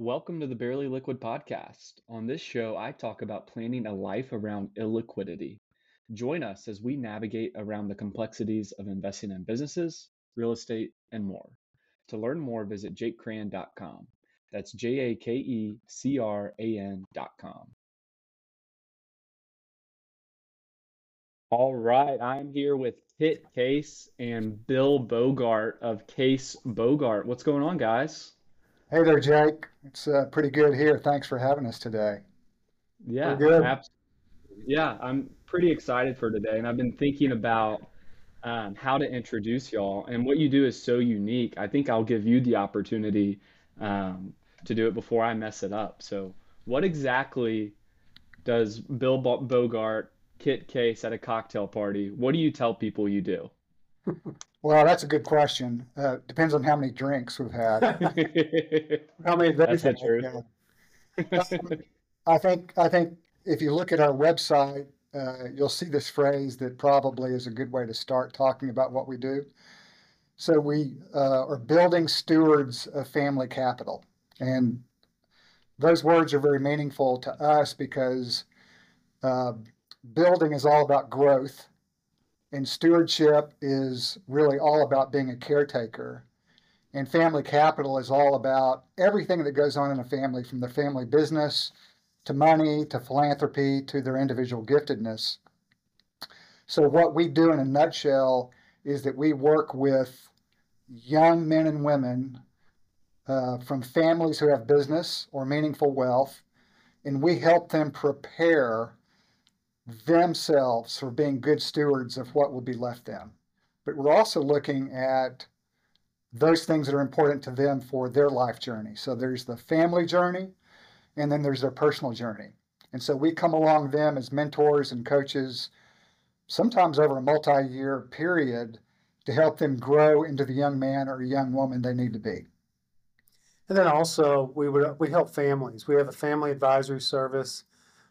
Welcome to the Barely Liquid podcast. On this show, I talk about planning a life around illiquidity. Join us as we navigate around the complexities of investing in businesses, real estate, and more. To learn more, visit jakecran.com. That's J A K E C R A N.com. All right, I'm here with Kit Case and Bill Bogart of Case Bogart. What's going on, guys? Hey there, Jake. It's uh, pretty good here. Thanks for having us today. Yeah, We're good. abs- yeah, I'm pretty excited for today, and I've been thinking about um, how to introduce y'all. And what you do is so unique. I think I'll give you the opportunity um, to do it before I mess it up. So, what exactly does Bill Bo- Bogart, Kit Case at a cocktail party? What do you tell people you do? Well, that's a good question. Uh, depends on how many drinks we've had. How many That's they've the truth. I think I think if you look at our website, uh, you'll see this phrase that probably is a good way to start talking about what we do. So we uh, are building stewards of family capital, and those words are very meaningful to us because uh, building is all about growth, and stewardship is really all about being a caretaker. And family capital is all about everything that goes on in a family, from the family business to money to philanthropy to their individual giftedness. So, what we do in a nutshell is that we work with young men and women uh, from families who have business or meaningful wealth, and we help them prepare themselves for being good stewards of what will be left them. But we're also looking at those things that are important to them for their life journey. So there's the family journey, and then there's their personal journey. And so we come along them as mentors and coaches, sometimes over a multi year period, to help them grow into the young man or young woman they need to be. And then also we would we help families. We have a family advisory service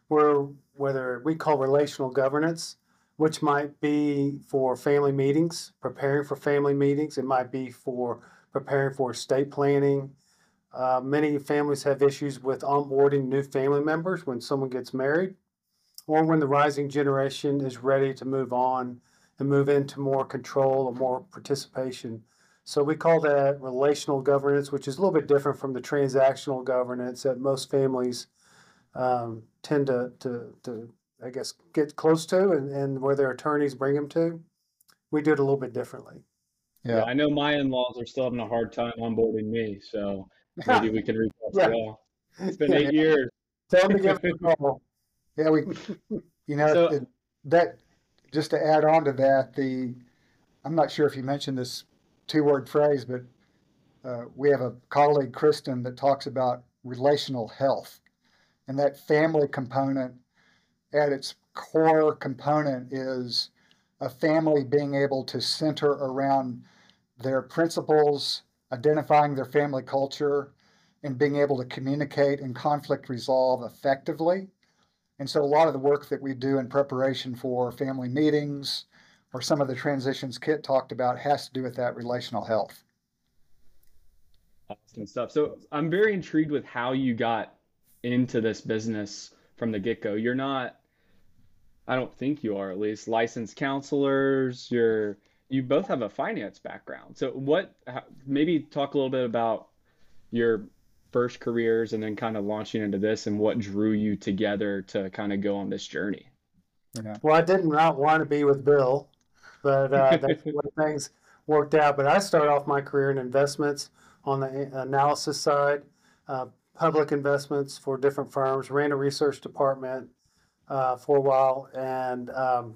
where whether we call relational governance, which might be for family meetings, preparing for family meetings. It might be for preparing for estate planning. Uh, many families have issues with onboarding new family members when someone gets married, or when the rising generation is ready to move on and move into more control or more participation. So we call that relational governance, which is a little bit different from the transactional governance that most families um, tend to, to, to, I guess, get close to and, and where their attorneys bring them to. We do it a little bit differently. Yeah, Yeah. I know my in-laws are still having a hard time onboarding me, so maybe we can reach out to Yeah. y'all. It's been Yeah. eight years. Tell them to give us a call. Yeah, we, you know, So- it- that, just to add on to that, the, I'm not sure if you mentioned this two word phrase, but uh, we have a colleague, Kristen, that talks about relational health. And that family component at its core component is a family being able to center around their principles, identifying their family culture, and being able to communicate and conflict resolve effectively. And so, a lot of the work that we do in preparation for family meetings or some of the transitions Kit talked about has to do with that relational health. Awesome stuff. So I'm very intrigued with how you got into this business from the get-go. You're not, I don't think you are at least, licensed counselors. You're, you both have a finance background. So what, how, maybe talk a little bit about your first careers and then kind of launching into this and what drew you together to kind of go on this journey. You know, Well, I did not want to be with Bill, but uh, that's the way things worked out. But I started off my career in investments on the analysis side, uh, public investments for different firms, ran a research department uh, for a while, and um,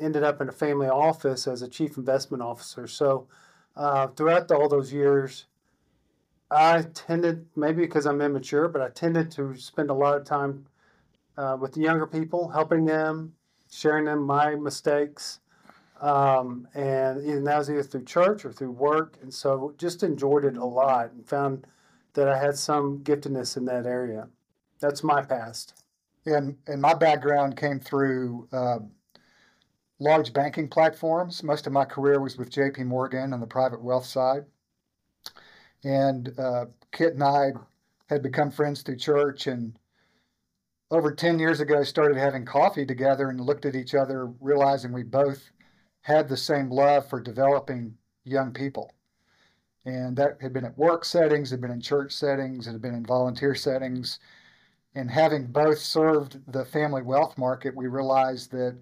ended up in a family office as a chief investment officer. So uh, throughout all those years, I tended, maybe because I'm immature, but I tended to spend a lot of time uh, with the younger people, helping them, sharing them my mistakes. Um, and even that was either through church or through work. And so just enjoyed it a lot and found that I had some giftedness in that area. That's my past. and and my background came through uh, large banking platforms. Most of my career was with J.P. Morgan on the private wealth side, and uh, Kit and I had become friends through church and over 10 years ago started having coffee together and looked at each other realizing we both had the same love for developing young people and that had been at work settings had been in church settings had been in volunteer settings. And having both served the family wealth market we realized that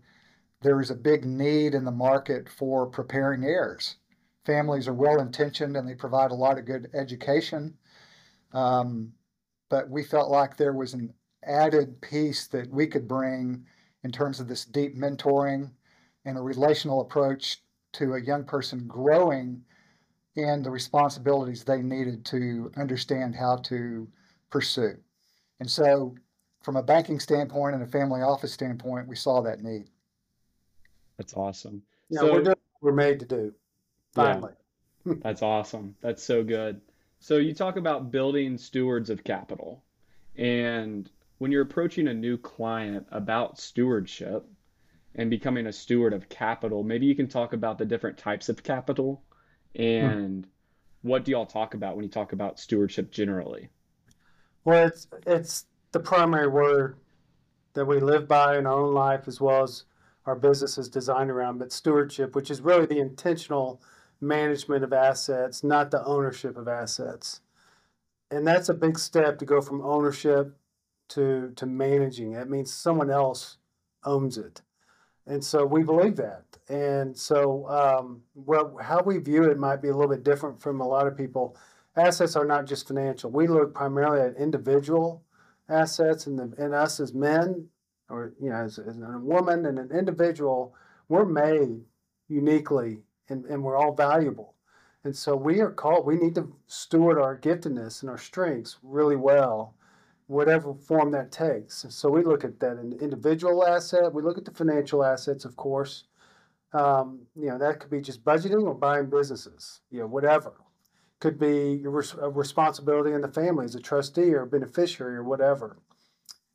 there is a big need in the market for preparing heirs. Families are well intentioned and they provide a lot of good education. Um, but we felt like there was an added piece that we could bring in terms of this deep mentoring and a relational approach to a young person growing in the responsibilities they needed to understand how to pursue. And so, from a banking standpoint and a family office standpoint, we saw that need. That's awesome. Yeah, so, we're doing we're made to do. Finally. Yeah, that's awesome. That's so good. So you talk about building stewards of capital. And when you're approaching a new client about stewardship and becoming a steward of capital, maybe you can talk about the different types of capital and hmm. what do y'all talk about when you talk about stewardship generally? Well, it's it's the primary word that we live by in our own life as well as our business is designed around, but stewardship, which is really the intentional management of assets, not the ownership of assets. And that's a big step to go from ownership to to managing. It means someone else owns it, and so we believe that. And so, um, well, how we view it might be a little bit different from a lot of people. Assets are not just financial. We look primarily at individual assets, and and us as men, or you know, as, as a woman and an individual, we're made uniquely, and, and we're all valuable. And so we are called. We need to steward our giftedness and our strengths really well whatever form that takes. So we look at that an individual asset. We look at the financial assets, of course. Um, you know, that could be just budgeting or buying businesses, you know, whatever. Could be your res- responsibility in the family as a trustee or beneficiary or whatever.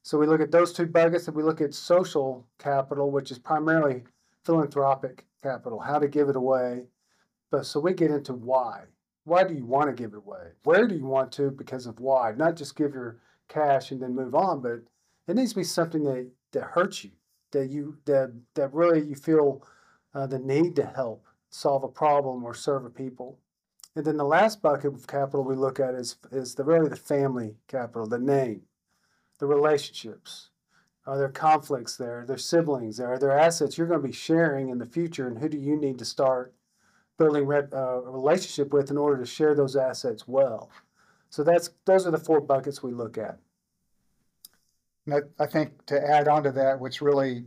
So we look at those two buckets and we look at social capital, which is primarily philanthropic capital, how to give it away. But so we get into why. Why do you want to give it away? Where do you want to because of why? Not just give your cash and then move on, but it needs to be something that, that hurts you, that you that that really you feel uh, the need to help solve a problem or serve a people. And then the last bucket of capital we look at is is the really the family capital, the name, the relationships. Are there conflicts there? Are there siblings there? Are there assets you're going to be sharing in the future? And who do you need to start building uh, a relationship with in order to share those assets well? So that's those are the four buckets we look at. I, I think to add on to that, what's really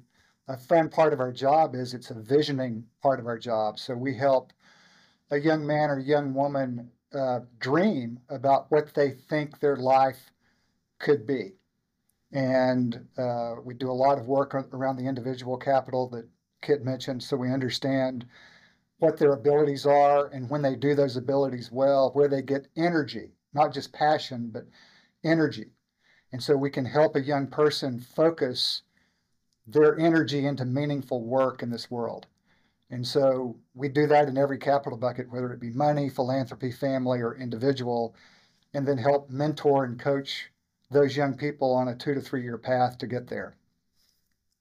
a fun part of our job is it's a visioning part of our job. So we help a young man or young woman uh, dream about what they think their life could be. And uh, we do a lot of work around the individual capital that Kit mentioned so we understand what their abilities are and when they do those abilities well, where they get energy not just passion, but energy. And so we can help a young person focus their energy into meaningful work in this world. And so we do that in every capital bucket, whether it be money, philanthropy, family, or individual, and then help mentor and coach those young people on a two to three year path to get there.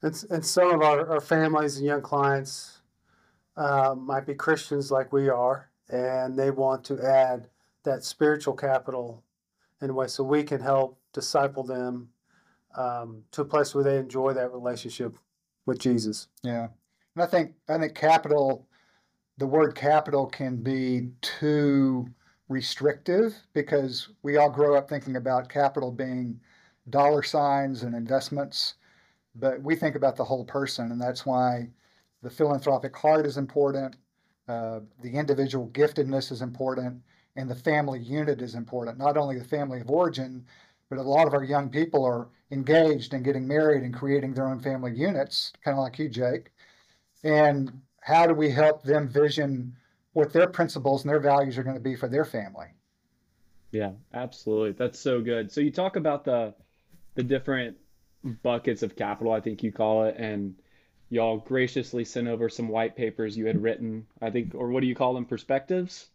And, and some of our, our families and young clients uh, might be Christians like we are, and they want to add that spiritual capital in a way so we can help disciple them um, to a place where they enjoy that relationship with Jesus. Yeah. And I think I think capital the word capital can be too restrictive because we all grow up thinking about capital being dollar signs and investments, but we think about the whole person, and that's why the philanthropic heart is important. Uh, the individual giftedness is important, and the family unit is important. Not only the family of origin, but a lot of our young people are engaged in getting married and creating their own family units, kind of like you, Jake. And how do we help them vision what their principles and their values are going to be for their family? Yeah, absolutely. That's so good. So you talk about the the different buckets of capital, I think you call it, and y'all graciously sent over some white papers you had written, I think, or what do you call them, perspectives?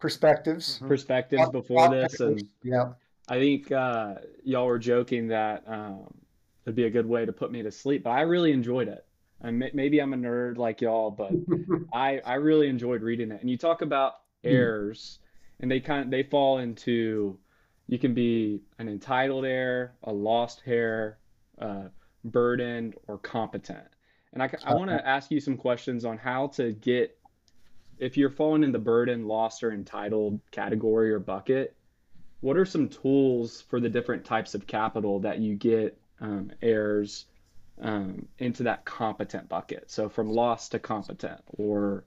Perspectives. Perspectives before this, and yeah. I think uh, y'all were joking that um, it'd be a good way to put me to sleep, but I really enjoyed it. And may- maybe I'm a nerd like y'all, but I I really enjoyed reading it. And you talk about heirs, and they kind of they fall into you can be an entitled heir, a lost heir, uh, burdened, or competent. And I, I want to ask you some questions on how to get if you're falling in the burden, lost, or entitled category or bucket. What are some tools for the different types of capital that you get um, heirs um, into that competent bucket? So from lost to competent or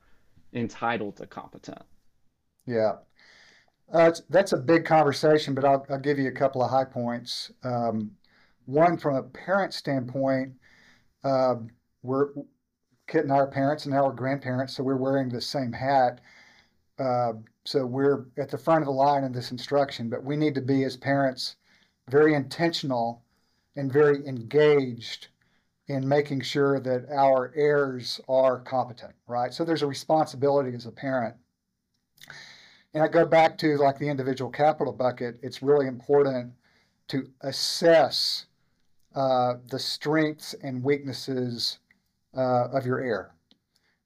entitled to competent. Yeah. Uh, that's a big conversation, but I'll, I'll give you a couple of high points. Um, one, from a parent standpoint, uh, we're Kit and I are parents and now we're grandparents, so we're wearing the same hat. Uh, so we're at the front of the line in this instruction, but we need to be as parents very intentional and very engaged in making sure that our heirs are competent, right? So there's a responsibility as a parent. And I go back to like the individual capital bucket, it's really important to assess uh, the strengths and weaknesses uh, of your heir.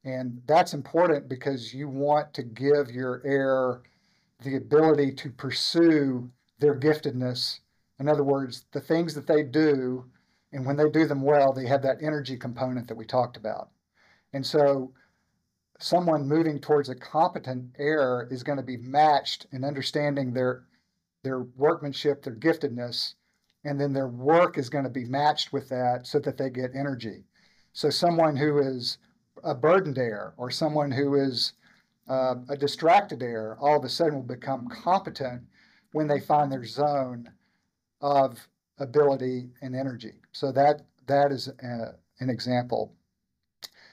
And that's important because you want to give your heir the ability to pursue their giftedness. In other words, the things that they do, and when they do them well, they have that energy component that we talked about. And so, someone moving towards a competent heir is going to be matched in understanding their their workmanship, their giftedness, and then their work is going to be matched with that so that they get energy. So someone who is a burdened heir or someone who is uh, a distracted heir all of a sudden will become competent when they find their zone of ability and energy. So that that is a, an example.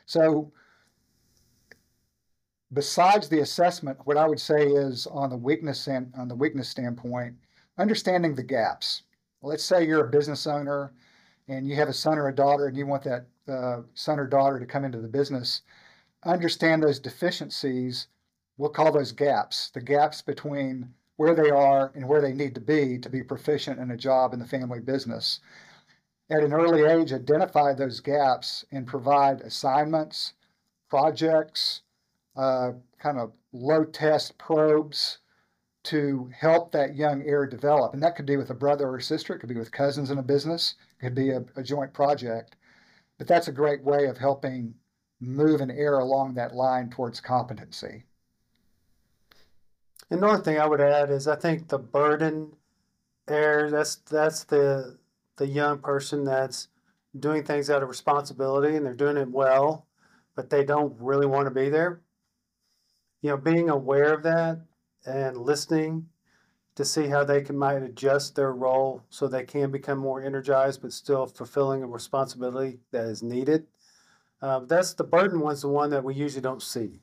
So besides the assessment, what I would say is on the weakness and on the weakness standpoint, understanding the gaps. Let's say you're a business owner and you have a son or a daughter and you want that uh, son or daughter to come into the business, understand those deficiencies. We'll call those gaps, the gaps between where they are and where they need to be to be proficient in a job in the family business. At an early age, identify those gaps and provide assignments, projects, uh, kind of low test probes to help that young heir develop. And that could be with a brother or sister, it could be with cousins in a business, it could be a, a joint project. But that's a great way of helping move an heir along that line towards competency. And the thing I would add is I think the burden heir that's that's the the young person that's doing things out of responsibility and they're doing it well, but they don't really want to be there. You know, being aware of that and listening to see how they can might adjust their role so they can become more energized but still fulfilling a responsibility that is needed. Uh, that's the burden one's the one that we usually don't see,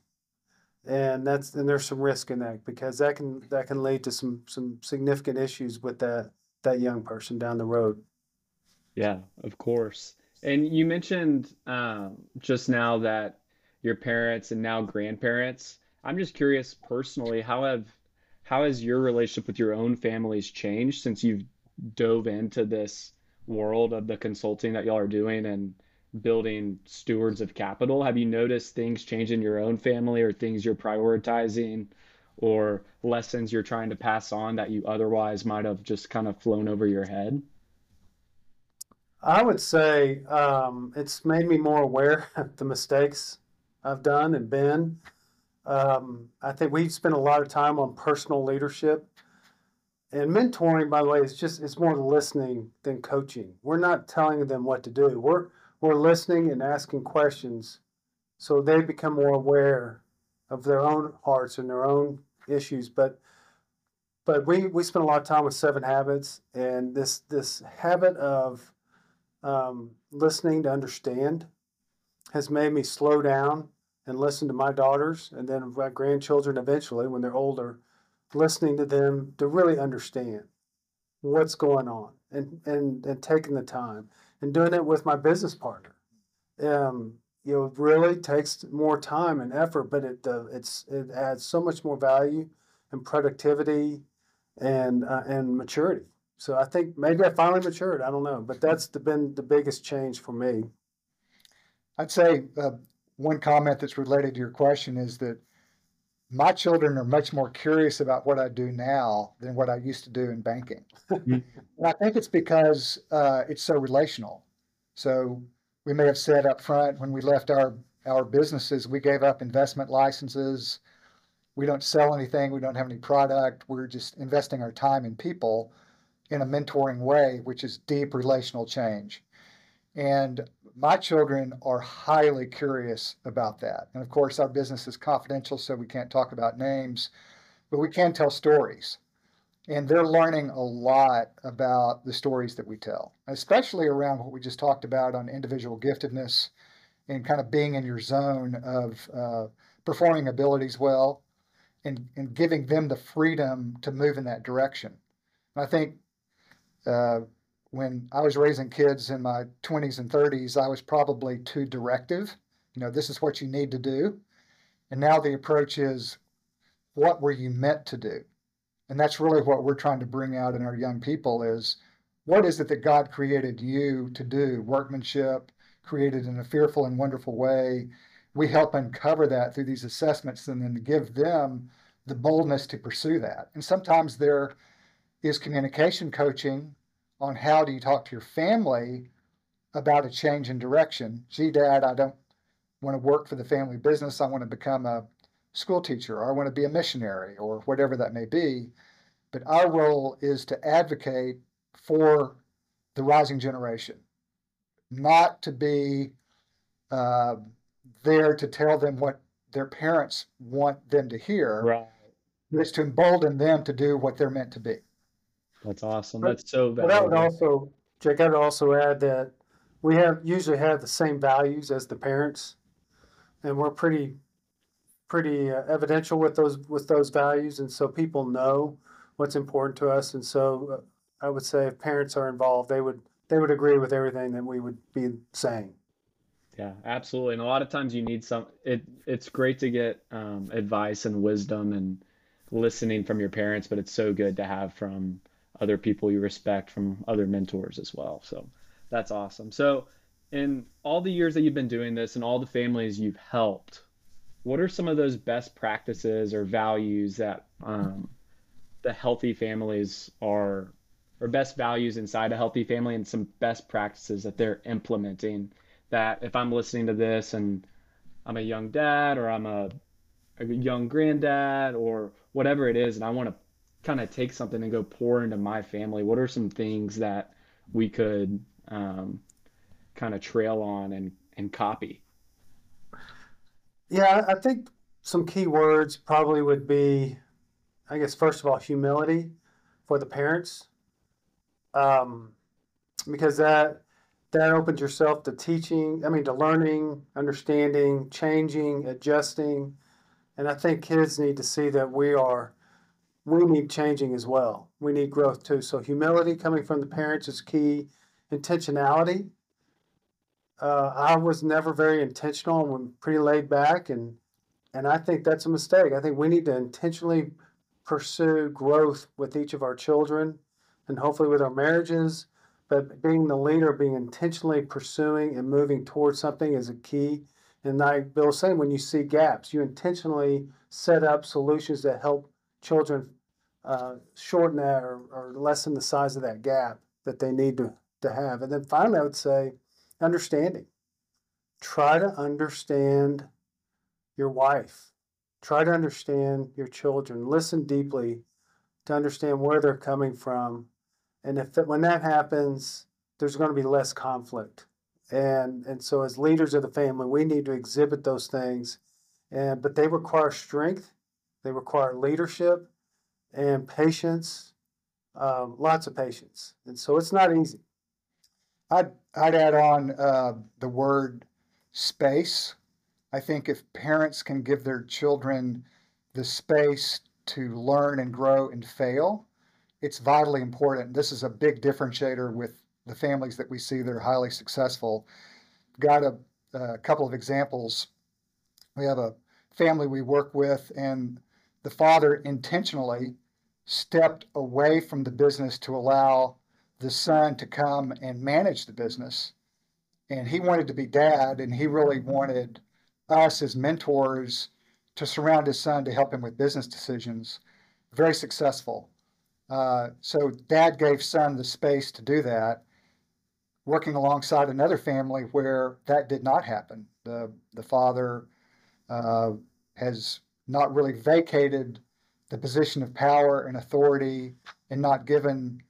and that's and there's some risk in that because that can that can lead to some some significant issues with that that young person down the road. Yeah, of course. And you mentioned um, just now that your parents and now grandparents. I'm just curious personally, how have how has your relationship with your own families changed since you've dove into this world of the consulting that y'all are doing and building stewards of capital? Have you noticed things change in your own family or things you're prioritizing or lessons you're trying to pass on that you otherwise might have just kind of flown over your head? I would say um, it's made me more aware of the mistakes I've done and been. Um, I think we spend a lot of time on personal leadership. And mentoring, by the way, is just it's more listening than coaching. We're not telling them what to do. We're we're listening and asking questions so they become more aware of their own hearts and their own issues. But but we, we spend a lot of time with seven habits and this this habit of um, listening to understand has made me slow down and listen to my daughters and then my grandchildren eventually when they're older, listening to them to really understand what's going on and, and, and taking the time and doing it with my business partner. Um, you know, it really takes more time and effort, but it uh, it's it adds so much more value and productivity and uh, and maturity. So I think maybe I finally matured. I don't know, but that's the, been the biggest change for me. I'd say uh, one comment that's related to your question is that my children are much more curious about what I do now than what I used to do in banking. and I think it's because uh, it's so relational. So we may have said up front when we left our our businesses, we gave up investment licenses. We don't sell anything. We don't have any product. We're just investing our time in people in a mentoring way, which is deep relational change. And my children are highly curious about that. And of course, our business is confidential, so we can't talk about names, but we can tell stories. And they're learning a lot about the stories that we tell, especially around what we just talked about on individual giftedness and kind of being in your zone of uh, performing abilities well and, and giving them the freedom to move in that direction. And I think uh, when I was raising kids in my 20s and 30s, I was probably too directive. You know, this is what you need to do. And now the approach is, what were you meant to do? And that's really what we're trying to bring out in our young people is what is it that God created you to do? Workmanship, created in a fearful and wonderful way. We help uncover that through these assessments and then give them the boldness to pursue that. And sometimes there is communication coaching on how do you talk to your family about a change in direction. Gee, Dad, I don't want to work for the family business. I want to become a school teacher or I want to be a missionary or whatever that may be. But our role is to advocate for the rising generation, not to be uh, there to tell them what their parents want them to hear. Right. But It's to embolden them to do what they're meant to be. That's awesome. That's so But I would also, Jake, I would also add that we have usually have the same values as the parents, and we're pretty, pretty uh, evidential with those with those values, and so people know what's important to us. And so, uh, I would say if parents are involved, they would they would agree with everything that we would be saying. Yeah, absolutely. And a lot of times you need some it it's great to get um, advice and wisdom and listening from your parents, but it's so good to have from other people you respect, from other mentors as well. So that's awesome. So in all the years that you've been doing this and all the families you've helped, what are some of those best practices or values that um, the healthy families are, or best values inside a healthy family and some best practices that they're implementing that if I'm listening to this and I'm a young dad or I'm a, a young granddad or whatever it is, and I want to kind of take something and go pour into my family, what are some things that we could um, kind of trail on and, and copy? Yeah, I think some key words probably would be, I guess, first of all, humility for the parents, um, because that that opens yourself to teaching. I mean, to learning, understanding, changing, adjusting, and I think kids need to see that we are we need changing as well. We need growth too. So humility coming from the parents is key. Intentionality. Uh, I was never very intentional and pretty laid back, and and I think that's a mistake. I think we need to intentionally pursue growth with each of our children, and hopefully with our marriages. But being the leader, being intentionally pursuing and moving towards something is a key. And like Bill was saying, when you see gaps, you intentionally set up solutions that help children uh, shorten that or, or lessen the size of that gap that they need to, to have. And then finally, I would say understanding. Try to understand your wife. Try to understand your children. Listen deeply to understand where they're coming from. And if when that happens, there's going to be less conflict. And and so as leaders of the family, we need to exhibit those things. And but they require strength. They require leadership and patience, um, lots of patience. And so it's not easy. I'd, I'd add on uh, the word space. I think if parents can give their children the space to learn and grow and fail, it's vitally important. This is a big differentiator with the families that we see that are highly successful. Got a, a couple of examples. We have a family we work with, and the father intentionally stepped away from the business to allow the son to come and manage the business. And he wanted to be dad, and he really wanted us as mentors to surround his son to help him with business decisions. Very successful. Uh, so dad gave son the space to do that, working alongside another family where that did not happen. The the father uh, has not really vacated the position of power and authority and not given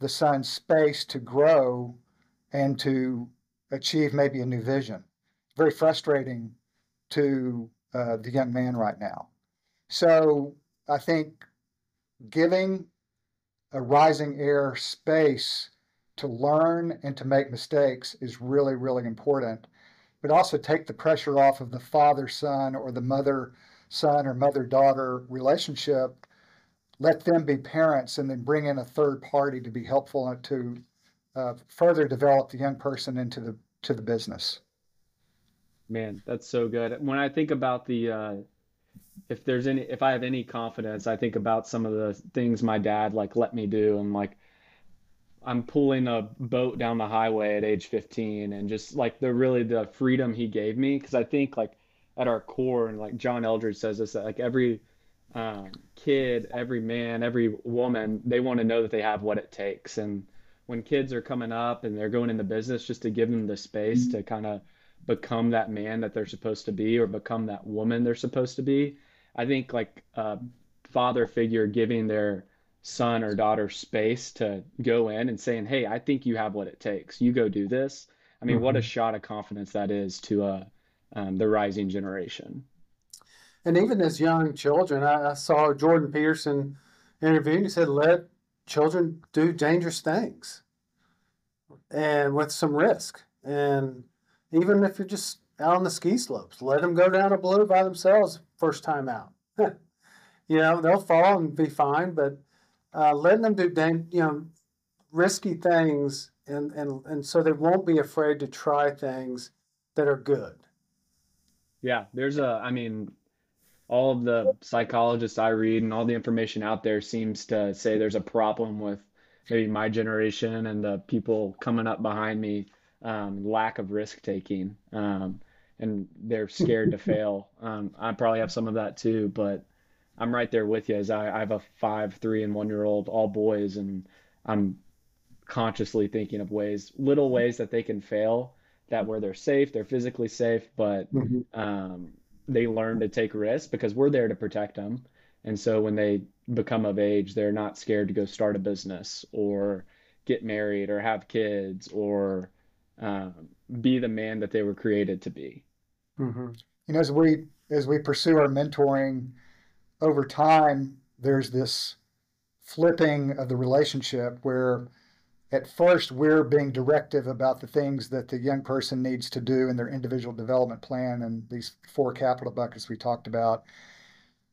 the son space to grow and to achieve maybe a new vision. Very frustrating to uh, the young man right now. So I think giving a rising heir space to learn and to make mistakes is really, really important. But also take the pressure off of the father son or the mother son or mother daughter relationship. Let them be parents and then bring in a third party to be helpful to uh, further develop the young person into the to the business. Man, that's so good. When I think about the uh, if there's any if I have any confidence, I think about some of the things my dad like let me do and like I'm pulling a boat down the highway at age 15 and just like the really the freedom he gave me because I think like at our core and like John Eldredge says this that like every um, kid, every man, every woman, they want to know that they have what it takes. And when kids are coming up and they're going into business, just to give them the space to kind of become that man that they're supposed to be or become that woman they're supposed to be. I think like a father figure giving their son or daughter space to go in and saying, "Hey, I think you have what it takes. You go do this." I mean, mm-hmm. what a mm-hmm. shot of confidence that is to uh, um, the rising generation. And even as young children, I, I saw Jordan Peterson interviewing. He said, "Let children do dangerous things, and with some risk. And even if you're just out on the ski slopes, let them go down a blue by themselves first time out. you know, they'll fall and be fine, but uh, letting them do, dang, you know, risky things, and, and and so they won't be afraid to try things that are good. Yeah, there's a. I mean, all of the psychologists I read and all the information out there seems to say there's a problem with maybe my generation and the people coming up behind me um, lack of risk taking um, and they're scared to fail um, i probably have some of that too but I'm right there with you. As I, I have a five, three, and one year old, all boys, and I'm consciously thinking of ways, little ways that they can fail, that where they're safe, they're physically safe, but mm-hmm. um, they learn to take risks because we're there to protect them. And so when they become of age, they're not scared to go start a business or get married or have kids or um, be the man that they were created to be. Mm-hmm. You know, as we as we pursue our mentoring over time, there's this flipping of the relationship where at first we're being directive about the things that the young person needs to do in their individual development plan and these four capital buckets we talked about.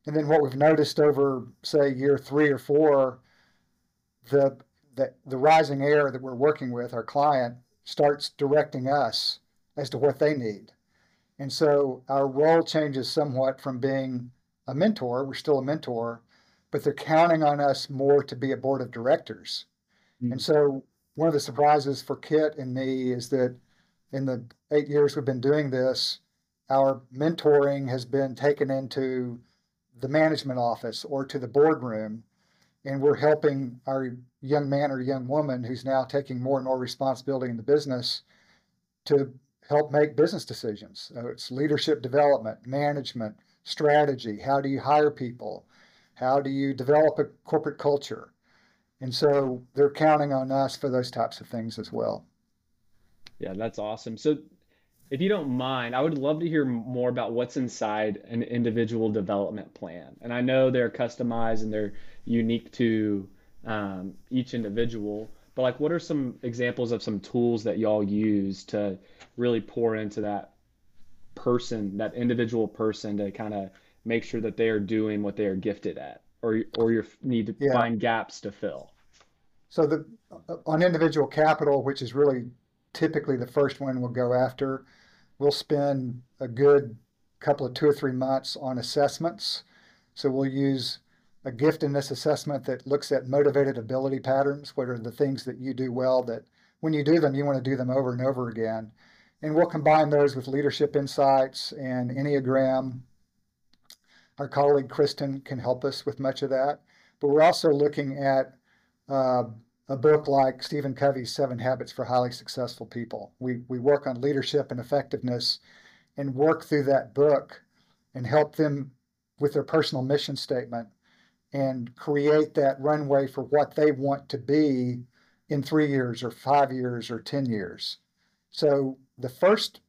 And then what we've noticed over, say, year three or four, the, the, the rising heir that we're working with, our client, starts directing us as to what they need. And so our role changes somewhat from being a mentor. We're still a mentor, but they're counting on us more to be a board of directors. Mm-hmm. And so one of the surprises for Kit and me is that in the eight years we've been doing this, our mentoring has been taken into the management office or to the boardroom, and we're helping our young man or young woman who's now taking more and more responsibility in the business to help make business decisions. So it's leadership development, management, strategy? How do you hire people? How do you develop a corporate culture? And so they're counting on us for those types of things as well. Yeah, that's awesome. So if you don't mind, I would love to hear more about what's inside an individual development plan. And I know they're customized and they're unique to um, each individual, but like what are some examples of some tools that y'all use to really pour into that person, that individual person, to kind of make sure that they are doing what they are gifted at, or or you need to yeah. find gaps to fill. So the uh, on individual capital, which is really typically the first one we'll go after, we'll spend a good couple of two or three months on assessments. So we'll use a giftedness assessment that looks at motivated ability patterns. What are the things that you do well that when you do them, you want to do them over and over again? And we'll combine those with leadership insights and Enneagram. Our colleague Kristen can help us with much of that. But we're also looking at uh, a book like Stephen Covey's Seven Habits for Highly Successful People. We, we work on leadership and effectiveness and work through that book and help them with their personal mission statement and create that runway for what they want to be in three years or five years or 10 years. So the first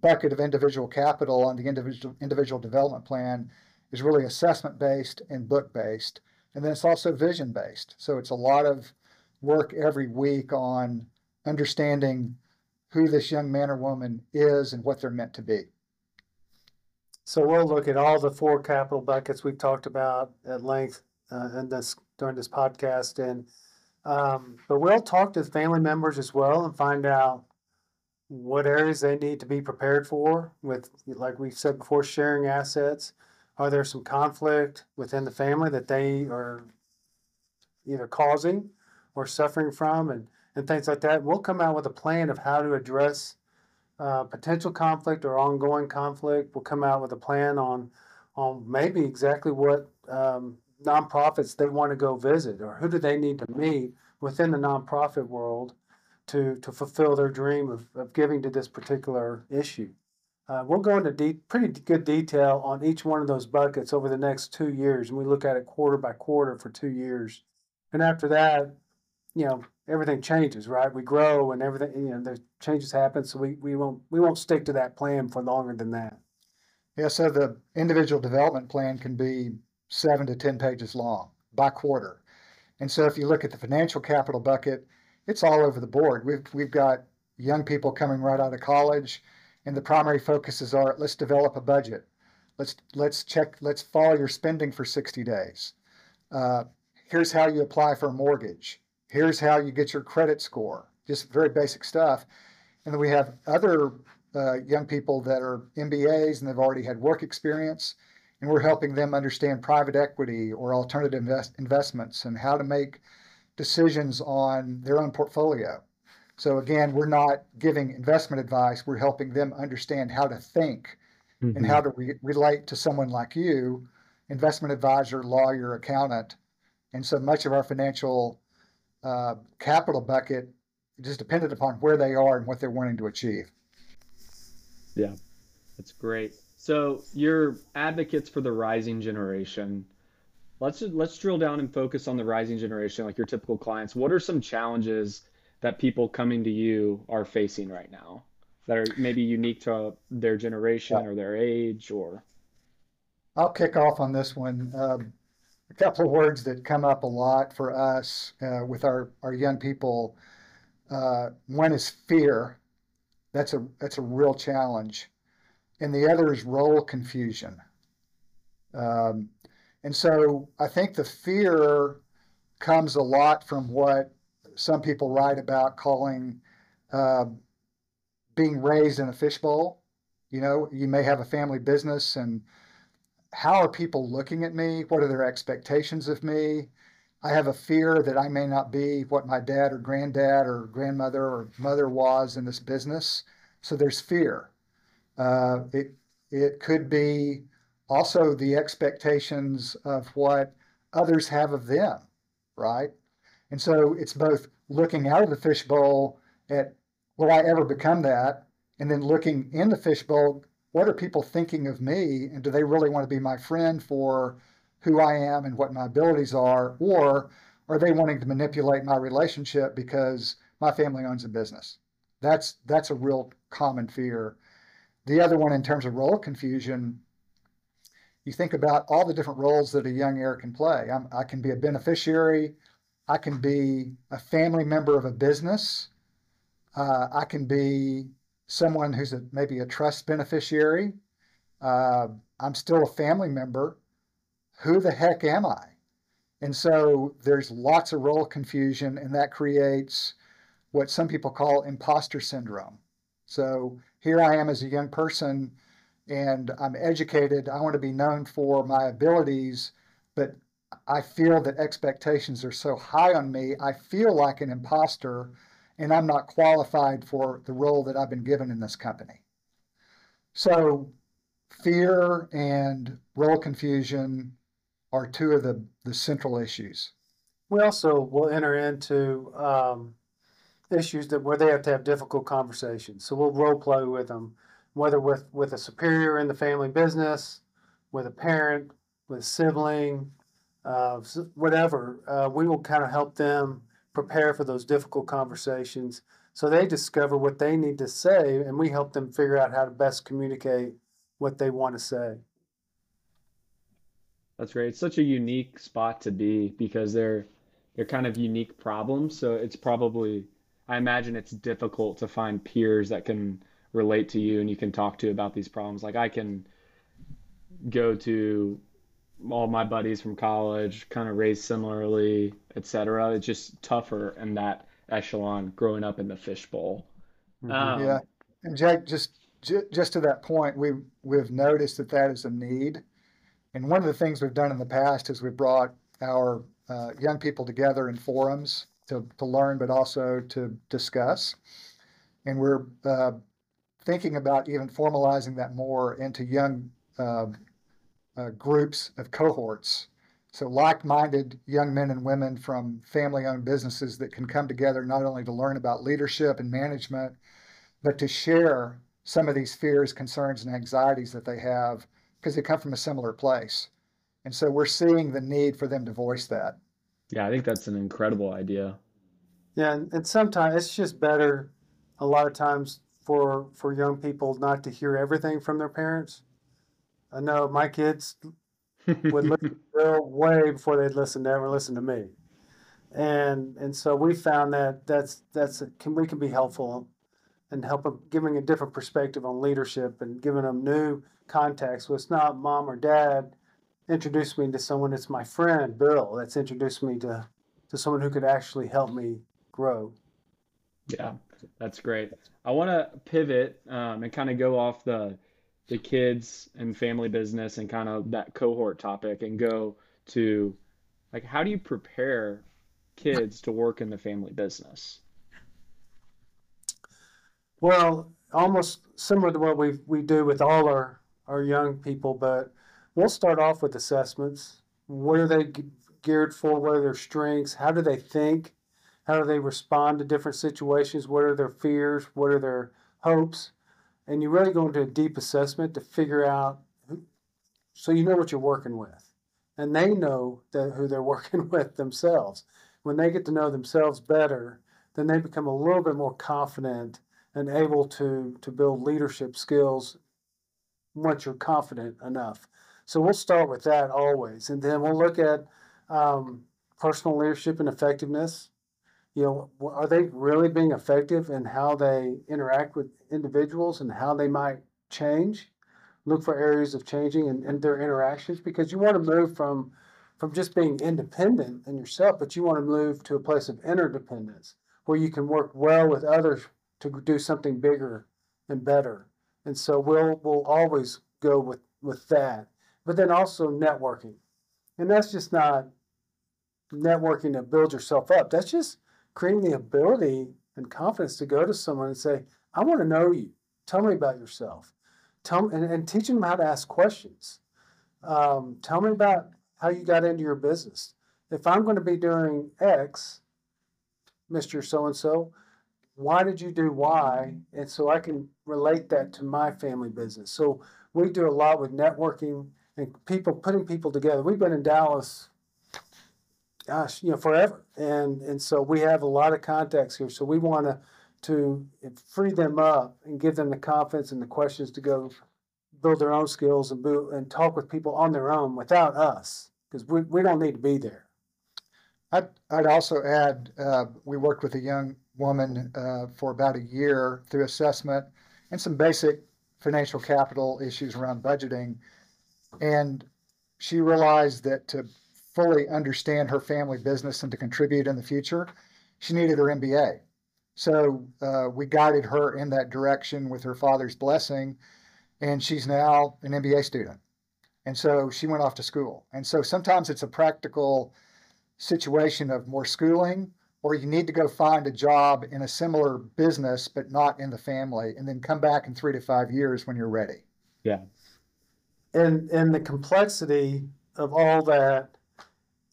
bucket of individual capital on the individual, individual development plan is really assessment based and book based. And then it's also vision based. So it's a lot of work every week on understanding who this young man or woman is and what they're meant to be. So we'll look at all the four capital buckets we've talked about at length uh, in this during this podcast, and um, but we'll talk to family members as well and find out what areas they need to be prepared for. With like we said before, sharing assets. Are there some conflict within the family that they are either causing or suffering from, and and things like that? We'll come out with a plan of how to address uh, potential conflict or ongoing conflict. We'll come out with a plan on on maybe exactly what um, nonprofits they want to go visit or who do they need to meet within the nonprofit world to to fulfill their dream of, of giving to this particular issue. Uh, we'll go into de- pretty good detail on each one of those buckets over the next two years, and we look at it quarter by quarter for two years. And after that, you know, everything changes, right? We grow and everything, you know, the changes happen. So we, we won't we won't stick to that plan for longer than that. Yeah, so the individual development plan can be seven to ten pages long by quarter. And so if you look at the financial capital bucket, it's all over the board. We've we've got young people coming right out of college, and the primary focuses are let's develop a budget. Let's let's check, let's follow your spending for 60 days. Uh, here's how you apply for a mortgage here's how you get your credit score, just very basic stuff. And then we have other uh, young people that are MBAs and they've already had work experience, and we're helping them understand private equity or alternative invest- investments and how to make decisions on their own portfolio. So again, we're not giving investment advice. We're helping them understand how to think mm-hmm. and how to re- relate to someone like you, investment advisor, lawyer, accountant. And so much of our financial uh, capital bucket just dependent upon where they are and what they're wanting to achieve. Yeah, that's great. So you're advocates for the rising generation. Let's let's drill down and focus on the rising generation, like your typical clients. What are some challenges that people coming to you are facing right now that are maybe unique to their generation yeah. or their age or? I'll kick off on this one. Um, a couple of words that come up a lot for us uh, with our, our young people. Uh, one is fear. That's a that's a real challenge, and the other is role confusion. Um, and so I think the fear comes a lot from what some people write about calling uh, being raised in a fishbowl. You know, you may have a family business and how are people looking at me? What are their expectations of me? I have a fear that I may not be what my dad or granddad or grandmother or mother was in this business. So there's fear. Uh, it it could be also the expectations of what others have of them, right? And so it's both looking out of the fishbowl at will I ever become that, and then looking in the fishbowl what are people thinking of me? And do they really want to be my friend for who I am and what my abilities are? Or are they wanting to manipulate my relationship because my family owns a business? That's that's a real common fear. The other one in terms of role confusion you think about all the different roles that a young heir can play. I'm, i can be a beneficiary i can be a family member of a business uh, i can be someone who's a, maybe a trust beneficiary. Uh, I'm still a family member. Who the heck am I? And so there's lots of role confusion, and that creates what some people call imposter syndrome. So here I am as a young person, and I'm educated. I want to be known for my abilities, but I feel that expectations are so high on me, I feel like an imposter and I'm not qualified for the role that I've been given in this company. So, fear and role confusion are two of the, the central issues. We also will enter into um, issues that where they have to have difficult conversations. So we'll role play with them, whether with with a superior in the family business, with a parent, with a sibling, uh, whatever. Uh, we will kind of help them prepare for those difficult conversations. So they discover what they need to say and we help them figure out how to best communicate what they want to say. That's great. It's such a unique spot to be because they're they're kind of unique problems. So it's probably i imagine it's difficult to find peers that can relate to you and you can talk to about these problems. Like i can go to all my buddies from college, kind of raised similarly, etc. It's just tougher in that echelon growing up in the fishbowl. Mm-hmm. Um, yeah, and Jake, just just to that point, we we've noticed that that is a need, and one of the things we've done in the past is we've brought our uh, young people together in forums to to learn, but also to discuss, and we're uh, thinking about even formalizing that more into young uh, uh, groups of cohorts. So, like minded young men and women from family owned businesses that can come together not only to learn about leadership and management, but to share some of these fears, concerns, and anxieties that they have because they come from a similar place. And so we're seeing the need for them to voice that. Yeah, I think that's an incredible idea. Yeah, and, and sometimes it's just better a lot of times for for young people not to hear everything from their parents I know my kids would listen to Bill way before they'd listen to ever listen to me, and and so we found that that's that's a, can we can be helpful and help them giving a different perspective on leadership and giving them new context. So it's not mom or dad introduced me to someone. It's my friend Bill that's introduced me to to someone who could actually help me grow. Yeah, that's great. I want to pivot um, and kind of go off the the kids and family business and kind of that cohort topic and go to like how do you prepare kids to work in the family business? Well, almost similar to what we we do with all our our young people, but we'll start off with assessments. What are they geared for? What are their strengths? How do they think? How do they respond to different situations? What are their fears? What are their hopes? And you really go into a deep assessment to figure out so you know what you're working with. And they know that who they're working with themselves. When they get to know themselves better then they become a little bit more confident and able to to build leadership skills once you're confident enough. So we'll start with that always. And then we'll look at um, personal leadership and effectiveness you know, are they really being effective in how they interact with individuals and how they might change? Look for areas of changing in, in their interactions because you want to move from from just being independent in yourself, but you want to move to a place of interdependence where you can work well with others to do something bigger and better. And so we'll we'll always go with with that. But then also networking. And that's just not networking to build yourself up. That's just creating the ability and confidence to go to someone and say, I want to know you. Tell me about yourself. Tell me, and, and teaching them how to ask questions. Um, tell me about how you got into your business. If I'm going to be doing X, Mr. So and so, why did you do Y? And so I can relate that to my family business. So we do a lot with networking and people putting people together. We've been in Dallas gosh, you know, forever. And and so we have a lot of contacts here. So we want to to free them up and give them the confidence and the questions to go build their own skills and and talk with people on their own without us because we, we don't need to be there. I'd, I'd also add uh, we worked with a young woman uh, for about a year through assessment and some basic financial capital issues around budgeting. And she realized that to fully understand her family business and to contribute in the future, she needed her MBA. So uh, we guided her in that direction with her father's blessing, and she's now an MBA student. And so she went off to school. And so sometimes it's a practical situation of more schooling, or you need to go find a job in a similar business, but not in the family, and then come back in three to five years when you're ready. Yeah. And and the complexity of all that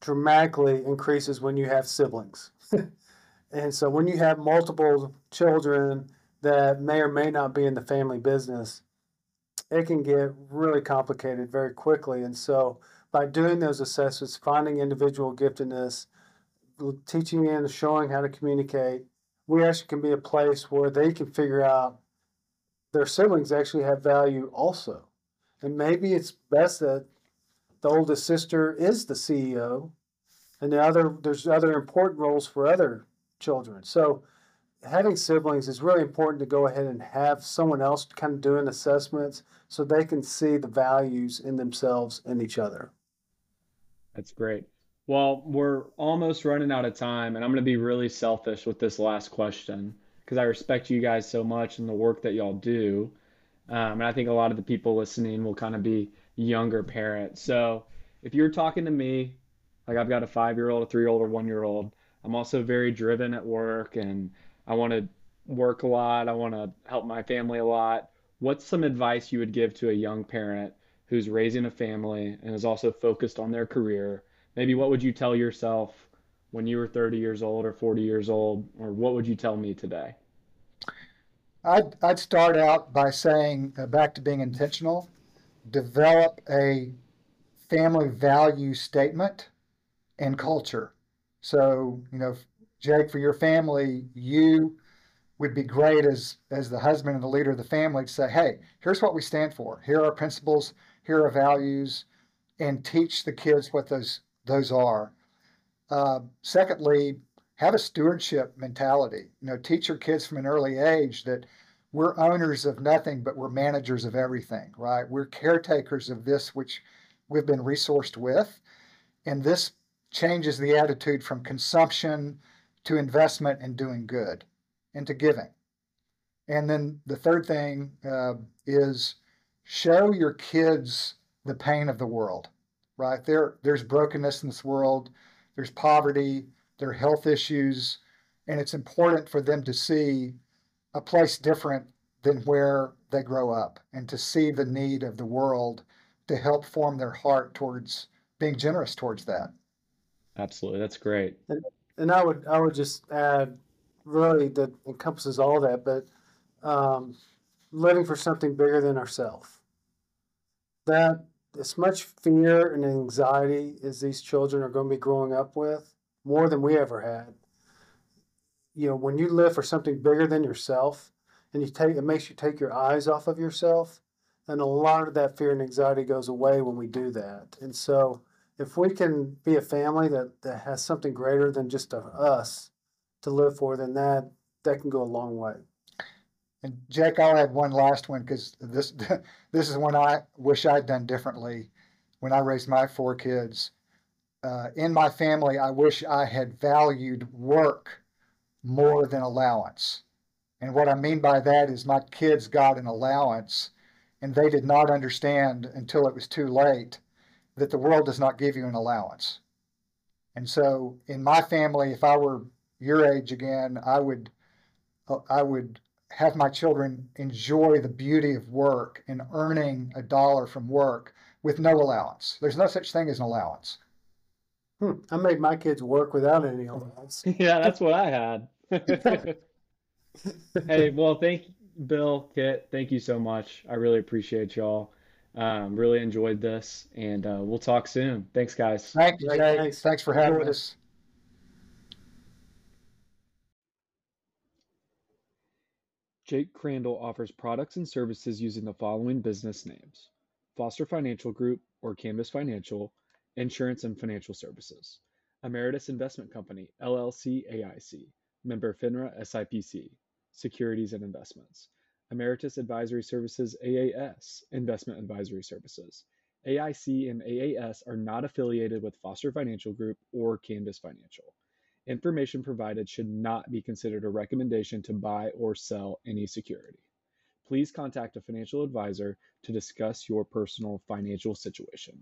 dramatically increases when you have siblings. and so when you have multiple children that may or may not be in the family business, it can get really complicated very quickly. And so by doing those assessments, finding individual giftedness, teaching and showing how to communicate, we actually can be a place where they can figure out their siblings actually have value also. And maybe it's best that the oldest sister is the CEO, and the other there's other important roles for other children. So having siblings is really important to go ahead and have someone else kind of doing assessments so they can see the values in themselves and each other. That's great. Well, we're almost running out of time, and I'm going to be really selfish with this last question because I respect you guys so much and the work that y'all do. Um, and I think a lot of the people listening will kind of be younger parent. So if you're talking to me, like I've got a five year old, a three year old, or one year old, I'm also very driven at work and I want to work a lot. I want to help my family a lot. What's some advice you would give to a young parent who's raising a family and is also focused on their career? Maybe what would you tell yourself when you were 30 years old or 40 years old, or what would you tell me today? I'd, I'd start out by saying, uh, back to being intentional, develop a family value statement and culture. So, you know, Jake, for your family, you would be great as as the husband and the leader of the family to say, hey, here's what we stand for. Here are our principles. Here are values, and teach the kids what those those are. Uh, secondly, have a stewardship mentality. You know, teach your kids from an early age that we're owners of nothing, but we're managers of everything. Right? We're caretakers of this which we've been resourced with, and this changes the attitude from consumption to investment and doing good and to giving. And then the third thing uh, is show your kids the pain of the world, right? There, there's brokenness in this world, there's poverty, there are health issues, and it's important for them to see a place different than where they grow up and to see the need of the world to help form their heart towards being generous towards that. Absolutely. That's great. And, and I would I would just add really that encompasses all that, but um, living for something bigger than ourselves. That as much fear and anxiety as these children are going to be growing up with, more than we ever had. You know, when you live for something bigger than yourself, and you take it makes you take your eyes off of yourself, and a lot of that fear and anxiety goes away when we do that. And so if we can be a family that, that has something greater than just us to live for, then that that can go a long way. And Jake, I'll add one last one because this this is one I wish I'd done differently when I raised my four kids. Uh, in my family, I wish I had valued work more than allowance. And what I mean by that is my kids got an allowance and they did not understand until it was too late that the world does not give you an allowance. And so in my family, if I were your age again, I would uh, I would have my children enjoy the beauty of work and earning a dollar from work with no allowance. There's no such thing as an allowance. Hmm. I made my kids work without any allowance. yeah, that's what I had. Hey, well, thank Bill, Kit, thank you so much. I really appreciate y'all. Um, really enjoyed this, and uh, we'll talk soon. Thanks, guys. Thanks, Jake. Thanks. Thanks for having us. Jake Crandall offers products and services using the following business names Foster Financial Group or Canvas Financial, Insurance and Financial Services, Ameritas Investment Company, LLC AIC, member FINRA SIPC, Securities and Investments. Ameritas Advisory Services AAS Investment Advisory Services. AIC and AAS are not affiliated with Foster Financial Group or Canvas Financial. Information provided should not be considered a recommendation to buy or sell any security. please contact a financial advisor to discuss your personal financial situation.